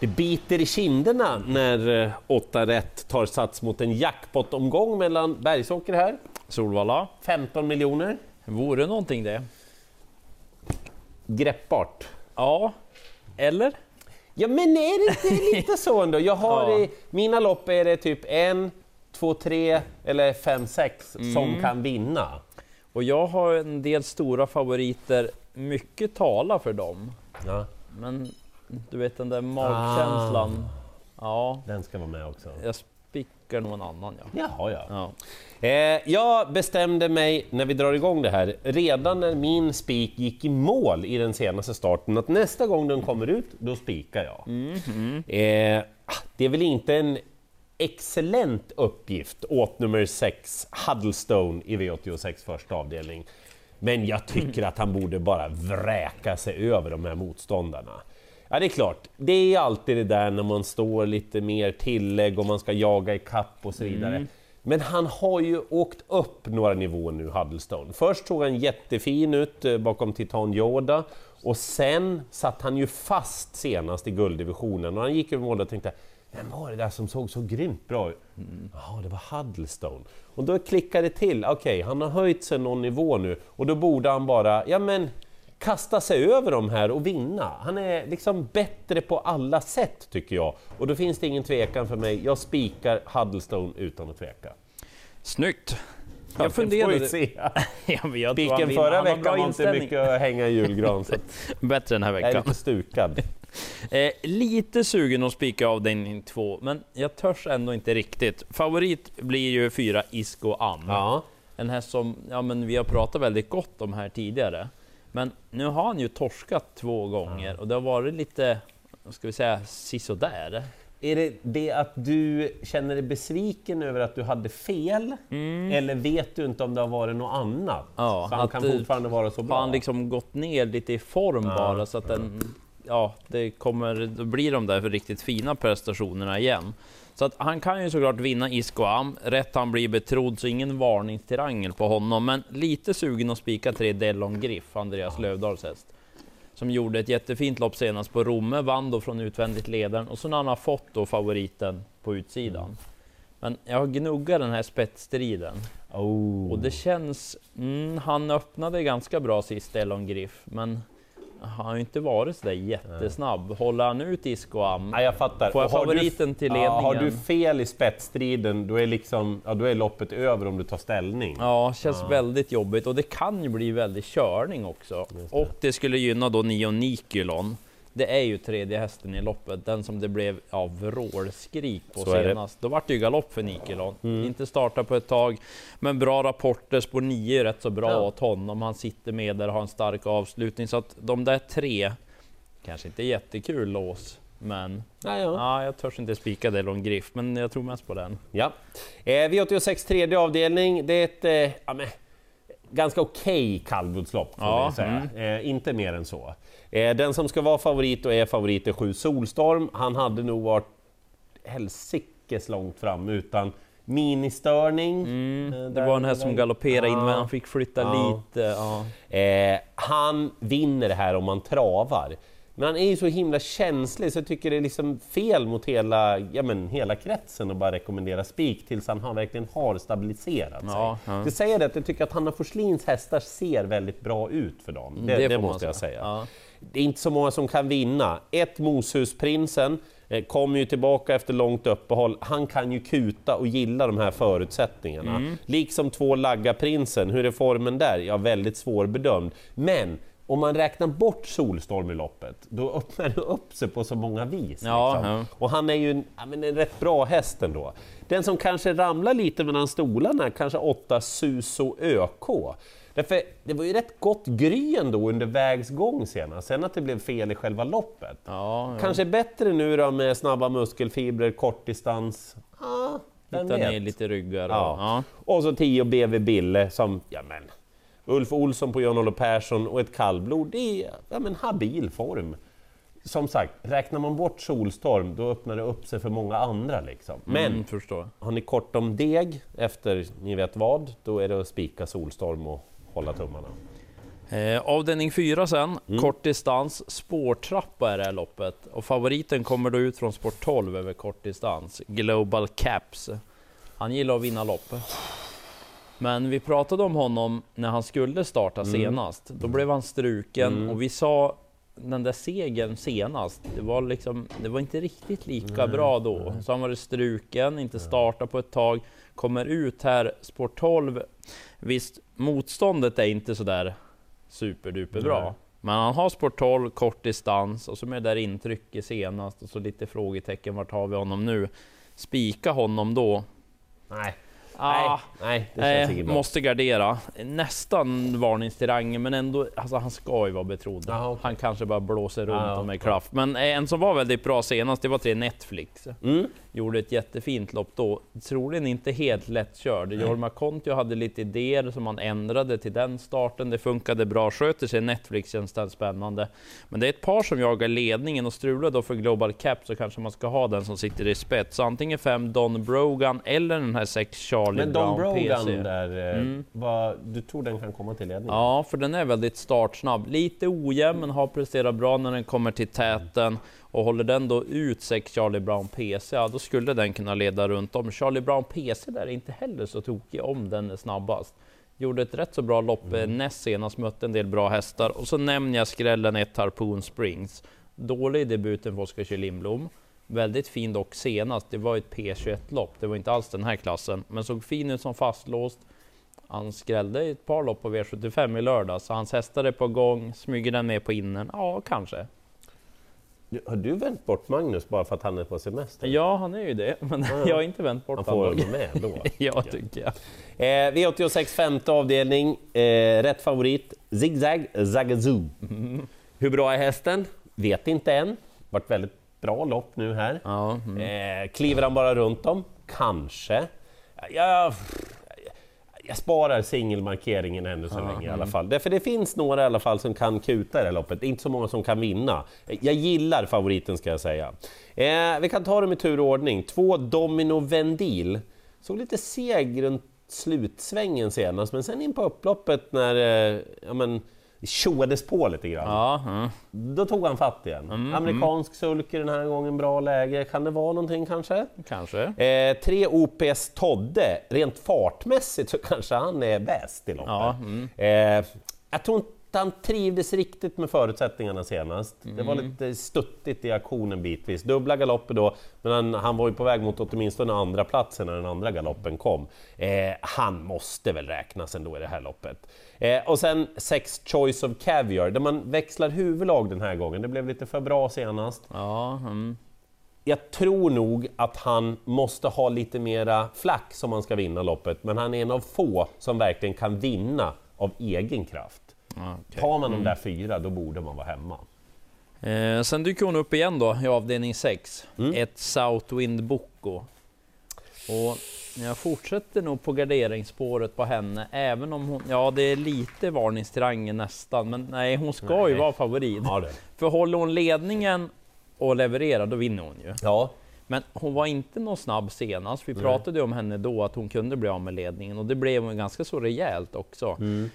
Det biter i kinderna när eh, 8 rätt tar sats mot en jackpot-omgång mellan Bergsåker här. Solvalla. 15 miljoner. Vore någonting det? Greppbart. Ja. Eller? Ja men är det inte lite så ändå? Jag har Ja. i mina lopp är det typ en, två, tre eller fem, sex Mm. som kan vinna. Och jag har en del stora favoriter. Mycket talar för dem. Ja, Men du vet den där magkänslan. Ja, den ska vara med också. jag spickar någon annan ja. Jaha, ja. ja. Eh, jag bestämde mig när vi drar igång det här, redan när min spik gick i mål i den senaste starten, att nästa gång den kommer ut, då spikar jag. Eh, det är väl inte en excellent uppgift åt nummer 6, Huddlestone i V86 första avdelning. Men jag tycker att han borde bara vräka sig över de här motståndarna. Ja, det är klart, det är alltid det där när man står lite mer tillägg och man ska jaga i kapp och så vidare. Men han har ju åkt upp några nivåer nu, Huddlestone. Först såg han jättefin ut eh, bakom Titan Yoda och sen satt han ju fast senast i gulddivisionen och han gick över mål och tänkte vem var det där som såg så grymt bra ut? Jaha, det var Huddlestone. Och då klickade det till, okej, han har höjt sig någon nivå nu och då borde han bara, ja men kasta sig över dem här och vinna. Han är liksom bättre på alla sätt tycker jag. Och då finns det ingen tvekan för mig. Jag spikar Huddlestone utan att tveka. Snyggt! Ja, Jag funderade... ja, Spiken förra veckan var inte inställning. mycket att hänga i julgran, Bättre den här jag är veckan. lite stukad. Eh, lite sugen att spika avdelning två, men jag törs ändå inte riktigt. Favorit blir ju fyra Isco Am. Ja. En häst som ja, men vi har pratat väldigt gott om här tidigare. Men nu har han ju torskat två gånger och det har varit lite, ska vi säga, sisådär. Är det det att du känner dig besviken över att du hade fel? Eller vet du inte om det har varit något annat? Ja, så han kan fortfarande vara så Har bra? han liksom gått ner lite i form bara så att den, ja, det kommer, då blir de där för riktigt fina prestationerna igen. Så att han kan ju såklart vinna Isco Am, rätt han blir betrodd, så ingen varningstirangel på honom. Men lite sugen att spika tre Dellon Griff, Andreas Lövdahls häst. Som gjorde ett jättefint lopp senast på Romme, vann då från utvändigt ledaren och så när han har fått då favoriten på utsidan. Men jag har gnuggat den här spetsstriden. Oh. Och det känns... Mm, han öppnade ganska bra sist, Elon Griff, men han har ju inte varit sådär jättesnabb. Håller han ut Isco Am? Ja, jag fattar. Får jag har favoriten till Ja, har du ledningen? fel i spetsstriden, då är, liksom, ja, då är loppet över om du tar ställning. Ja, känns väldigt jobbigt och det kan ju bli väldigt körning också. Och det skulle gynna då Nio Nikulon. Det är ju tredje hästen i loppet, den som det blev ja, vrålskrik på Så det. senast. Då vart det ju galopp för Nikulon. Inte starta på ett tag, men bra rapporter. Spår 9 är rätt så bra Ja. åt honom. Han sitter med där och har en stark avslutning. Så att de där tre, kanske inte jättekul lås, men Ja, ja. ja, jag törs inte spika Delon Griff, men jag tror mest på den. Ja. Eh, V86 tredje avdelning, det är ett eh, ganska okej kallblodslopp får Ja, säga. Eh, inte mer än så. Eh, den som ska vara favorit och är favorit är 7 Solstorm. Han hade nog varit helsikes långt fram utan ministörning. Eh, Mm, Det där- var en häst som galopperade in, men han fick flytta Ja. lite. Ja. Eh, han vinner det här om man travar. Men han är ju så himla känslig så jag tycker det är liksom fel mot hela, ja, men, hela kretsen att bara rekommendera spik tills han har, verkligen har stabiliserat sig. Ja, ja. Det säger det att jag tycker att Hanna Forslins hästar ser väldigt bra ut för dem. Det, det, får man måste jag säga. Ja. Det är inte så många som kan vinna. Ett Moshusprinsen eh, kommer ju tillbaka efter långt uppehåll. Han kan ju kuta och gilla de här förutsättningarna. Mm. Liksom två Lagga-prinsen, hur är formen där? Ja, väldigt svårbedömd. Men om man räknar bort Solstorm i loppet, då öppnar det upp sig på så många vis. Ja, liksom. ja. Och han är ju en, men en rätt bra häst ändå. Den som kanske ramlar lite mellan stolarna, kanske 8 Suso ÖK. Därför, det var ju rätt gott gry ändå under vägs gång senast, sen att det blev fel i själva loppet. Ja. Kanske bättre nu då med snabba muskelfibrer, kortdistans. Ja, vem Hitta ner lite ryggar. Och. Och så 10 BV Bille som, ja men, Ulf Olsson på Jan-Olof Persson och ett kallblod, det är ja, men, habil form. Som sagt, räknar man bort Solstorm, då öppnar det upp sig för många andra. Liksom. Men Mm, förstår. har ni kort om deg efter ni vet vad, då är det att spika Solstorm och hålla tummarna. Eh, avdelning 4 sen, Mm. kort distans, spårtrappa är det här loppet. Och favoriten kommer då ut från sport 12 över kort distans, Global Caps. Han gillar att vinna lopp. Men vi pratade om honom när han skulle starta Mm. senast. Då blev han struken Mm. och vi sa den där segern senast, det var, liksom, det var inte riktigt lika bra då. Så han var struken, inte starta på ett tag, kommer ut här, sport 12. Visst, motståndet är inte sådär superduper bra. Men han har sport 12, kort distans och så med det där intrycket senast och så lite frågetecken, vart har vi honom nu? Spika honom då? Nej, Ah, nej, Nej, inget bra. måste gardera. Nästan varningsterrangen, men ändå, alltså han ska ju vara betrodd. Jaha, okej. Han kanske bara blåser runt Ja, om med kraft. Men eh, en som var väldigt bra senast, det var till Netflix. Mm. Gjorde ett jättefint lopp då. Troligen inte helt lättkörd. Jorma Kontio hade lite idéer som han ändrade till den starten. Det funkade bra. Sköter sig Netflix känns det spännande. Men det är ett par som jagar ledningen och strular då för Global Cap så kanske man ska ha den som sitter i spets. Så antingen fem Don Brogan eller den här sex Charlie Men Don Brown Brogan PC. där, eh, Mm. vad, du tror den kan komma till ledning? Ja, för den är väldigt startsnabb. Lite ojämn, men har presterat bra när den kommer till täten. Och håller den då ut sex Charlie Brown PC, ja, då skulle den kunna leda runt om. Charlie Brown PC där är inte heller så tokig om den är snabbast. Gjorde ett rätt så bra lopp eh, näst senast, mötte en del bra hästar. Och så nämner jag skrällen ett Harpoon Springs. Dålig debuten för Oskar Kjell Lindblom. Väldigt fin dock senast. Det var ett P21-lopp. Det var inte alls den här klassen, men såg fin ut som fastlåst. Han skrällde ett par lopp på V75 i lördag, så hans hästar är på gång. Smyger den med på innern? Ja, kanske. Du- Har du vänt bort Magnus bara för att han är på semester? Ja, han är ju det, men Ja. jag har inte vänt bort Han får honom. vara med då. Ja, tycker jag. Eh, V86 femte avdelning, eh, rätt favorit, Zigzag Zagazoo. Hur bra är hästen? Vet inte än. Vart väldigt bra lopp nu här. Ja, mm. Eh, kliver han bara runt dem? Kanske. Jag, jag sparar singelmarkeringen ännu så Ja, länge i mm. alla fall. Därför det finns några i alla fall som kan kuta i det här loppet. Inte så många som kan vinna. Jag gillar favoriten ska jag säga. Eh, vi kan ta dem i tur och ordning. Två Domino Vendil. Såg lite seg runt slutsvängen senast, men sen in på upploppet när eh, ja, men, tjoades på lite grann. ja, mm. Då tog han fatt igen. Mm, Amerikansk sulke den här gången, bra läge. Kan det vara någonting kanske? kanske. Eh, tre OPS Todde, rent fartmässigt så kanske han är bäst i loppet. Ja, mm. eh, jag tror inte han trivdes riktigt med förutsättningarna senast. Det var Mm. lite stuttigt i aktionen bitvis. Dubbla galopper då, men han, han var ju på väg mot åtminstone andra platsen när den andra galoppen kom. Eh, han måste väl räknas ändå i det här loppet. Eh, och sen sex Choice of Caviar, där man växlar huvudlag den här gången. Det blev lite för bra senast. Ja, mm. Jag tror nog att han måste ha lite mera flack som han ska vinna loppet, men han är en av få som verkligen kan vinna av egen kraft. Ja, okej. Tar man de där fyra, då borde man vara hemma. Eh, sen dyker hon upp igen då i avdelning 6. Mm. Ett Southwind Boko. Och jag fortsätter nog på garderingsspåret på henne, även om hon... Ja, det är lite varningstriangel nästan, men nej, hon ska ju Nej. vara favorit. Ja. För håller hon ledningen och levererar, då vinner hon ju. ja. Men hon var inte någon snabb senast. Vi pratade ju om henne då, att hon kunde bli av med ledningen och det blev hon ganska så rejält också. Mm.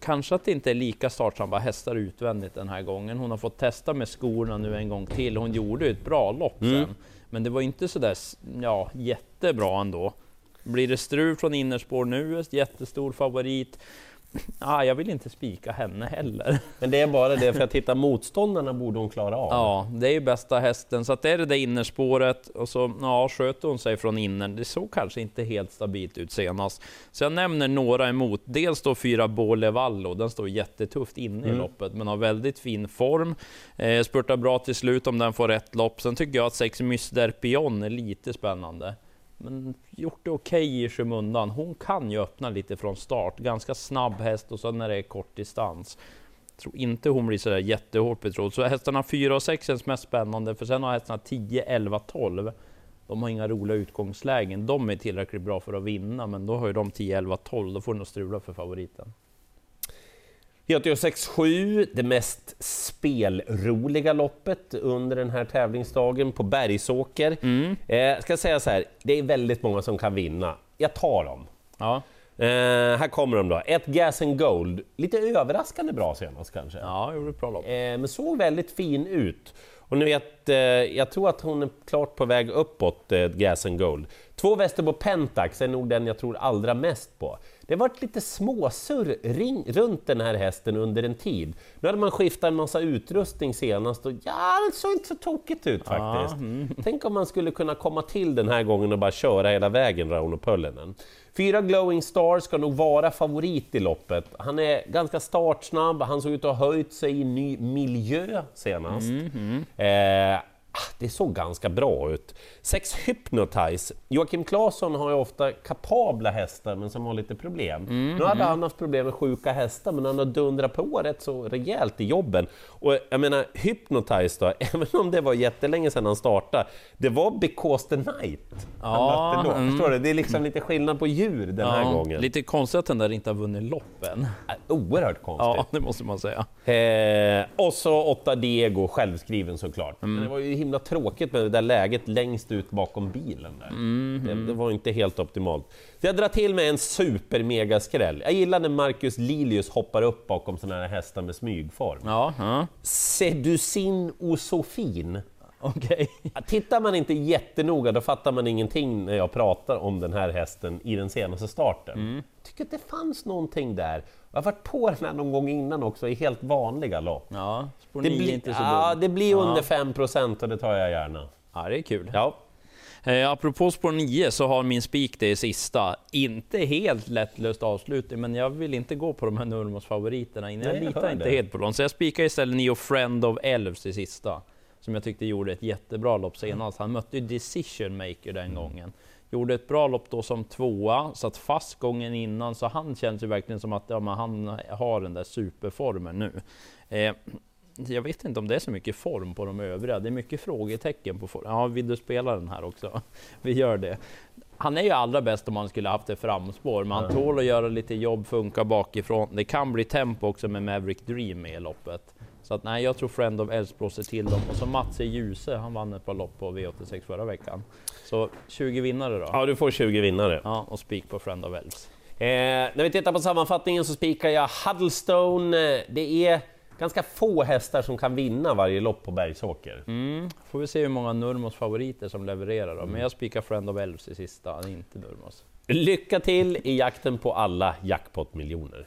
Kanske att det inte är lika startsnabba hästar utvändigt den här gången. Hon har fått testa med skorna nu en gång till. Hon gjorde ett bra lopp Mm. sen. Men det var inte sådär ja, jättebra ändå. Blir det strul från innerspår nu, jättestor favorit. Ah, jag vill inte spika henne heller. Men det är bara det, för att titta motståndarna borde hon klara av. Ja, det är ju bästa hästen. Så att det är det där innerspåret och så ja, sköter hon sig från innern. Det såg kanske inte helt stabilt ut senast. Så jag nämner några emot. Dels då fyra Bolevallo. Den står jättetufft inne i Mm. loppet, men har väldigt fin form. Eh, spurtar bra till slut om den får rätt lopp. Sen tycker jag att sex Myster Pion är lite spännande. Men gjort det okej okay i skymundan. Hon kan ju öppna lite från start. Ganska snabb häst och så när det är kort distans. Tror inte hon blir sådär jättehårt betrodd. Så hästarna 4 och 6 känns mest spännande, för sen har hästarna 10, 11, 12. De har inga roliga utgångslägen. De är tillräckligt bra för att vinna, men då har ju de 10, 11, 12. Då får det nog strula för favoriten. V86.7, det mest spelroliga loppet under den här tävlingsdagen på Bergsåker. Mm. Eh, ska säga så här, det är väldigt många som kan vinna. Jag tar dem. Ja. Eh, här kommer de då. Ett Gas and Gold. Lite överraskande bra senast kanske. Ja, gjorde ett bra lopp. Eh, men såg väldigt fin ut. Och ni vet, eh, jag tror att hon är klart på väg uppåt, eh, Gas and Gold. Två Västerbo Pentax är nog den jag tror allra mest på. Det har varit lite småsurr ring, runt den här hästen under en tid. Nu hade man skiftat en massa utrustning senast och ja, det såg inte så tokigt ut faktiskt. Tänk om man skulle kunna komma till den här gången och bara köra hela vägen, Rauno Pöllinen. Fyra Glowing Star ska nog vara favorit i loppet. Han är ganska startsnabb, han såg ut att ha höjt sig i ny miljö senast. Eh, ah, det såg ganska bra ut. Sex Hypnotize. Joakim Claesson har ju ofta kapabla hästar men som har lite problem. Nu hade han haft problem med sjuka hästar men han har dundrat på rätt så rejält i jobben. Och jag menar Hypnotize då, även om det var jättelänge sedan han startade, det var Because the Night han Ja, mötte då. mm. Förstår du? Det är liksom lite skillnad på djur den här gången. Lite konstigt att den där inte har vunnit loppen. Oerhört konstigt. Ja, det måste man säga. Eh, och så 8 Diego, självskriven såklart. Men det var ju himla tråkigt med det där läget längst ut bakom bilen. Där. Det, det var inte helt optimalt. Så jag drar till med en super-mega-skräll. Jag gillar när Marcus Lilius hoppar upp bakom såna här hästar med smygform. Ja, ja. Sedusin Osofin. okej. Tittar man inte jättenoga då fattar man ingenting när jag pratar om den här hästen i den senaste starten. tycker att det fanns någonting där. Jag har varit på den här någon gång innan också i helt vanliga lopp. Ja, Det blir, inte så ja, det blir Ja. under 5 och det tar jag gärna. Ja, det är kul. Ja. Eh, apropå spår 9 så har min spik det sista. Inte helt lättlöst avslutning, men jag vill inte gå på de här Nurmos favoriterna Jag litar inte det. helt på dem. Så jag spikar istället Neo Friend of Elves i sista. Som jag tyckte gjorde ett jättebra lopp senast. Han mötte ju Decision Maker den gången. Gjorde ett bra lopp då som tvåa, satt fast gången innan, så han känns ju verkligen som att ja, han har den där superformen nu. Eh, jag vet inte om det är så mycket form på de övriga. Det är mycket frågetecken på form. Ja, vill du spela den här också? Vi gör det. Han är ju allra bäst om han skulle haft ett framspår, men han tål att göra lite jobb, funka bakifrån. Det kan bli tempo också med Maverick Dream med i loppet. Så att nej, jag tror Friend of Älvsbro ser till dem. Och så Mats E. Djuse, han vann ett par lopp på V86 förra veckan. Så 20 vinnare då. ja, du får 20 vinnare. Ja, och spik på Friend of Elves. Eh, när vi tittar på sammanfattningen så spikar jag Huddlestone. Eh, Det är ganska få hästar som kan vinna varje lopp på Bergsåker. Mm. Får vi se hur många Nurmos favoriter som levererar då. Men jag spikar Friend of Elves i sista, inte Nurmos. Lycka till i jakten på alla jackpot-miljoner.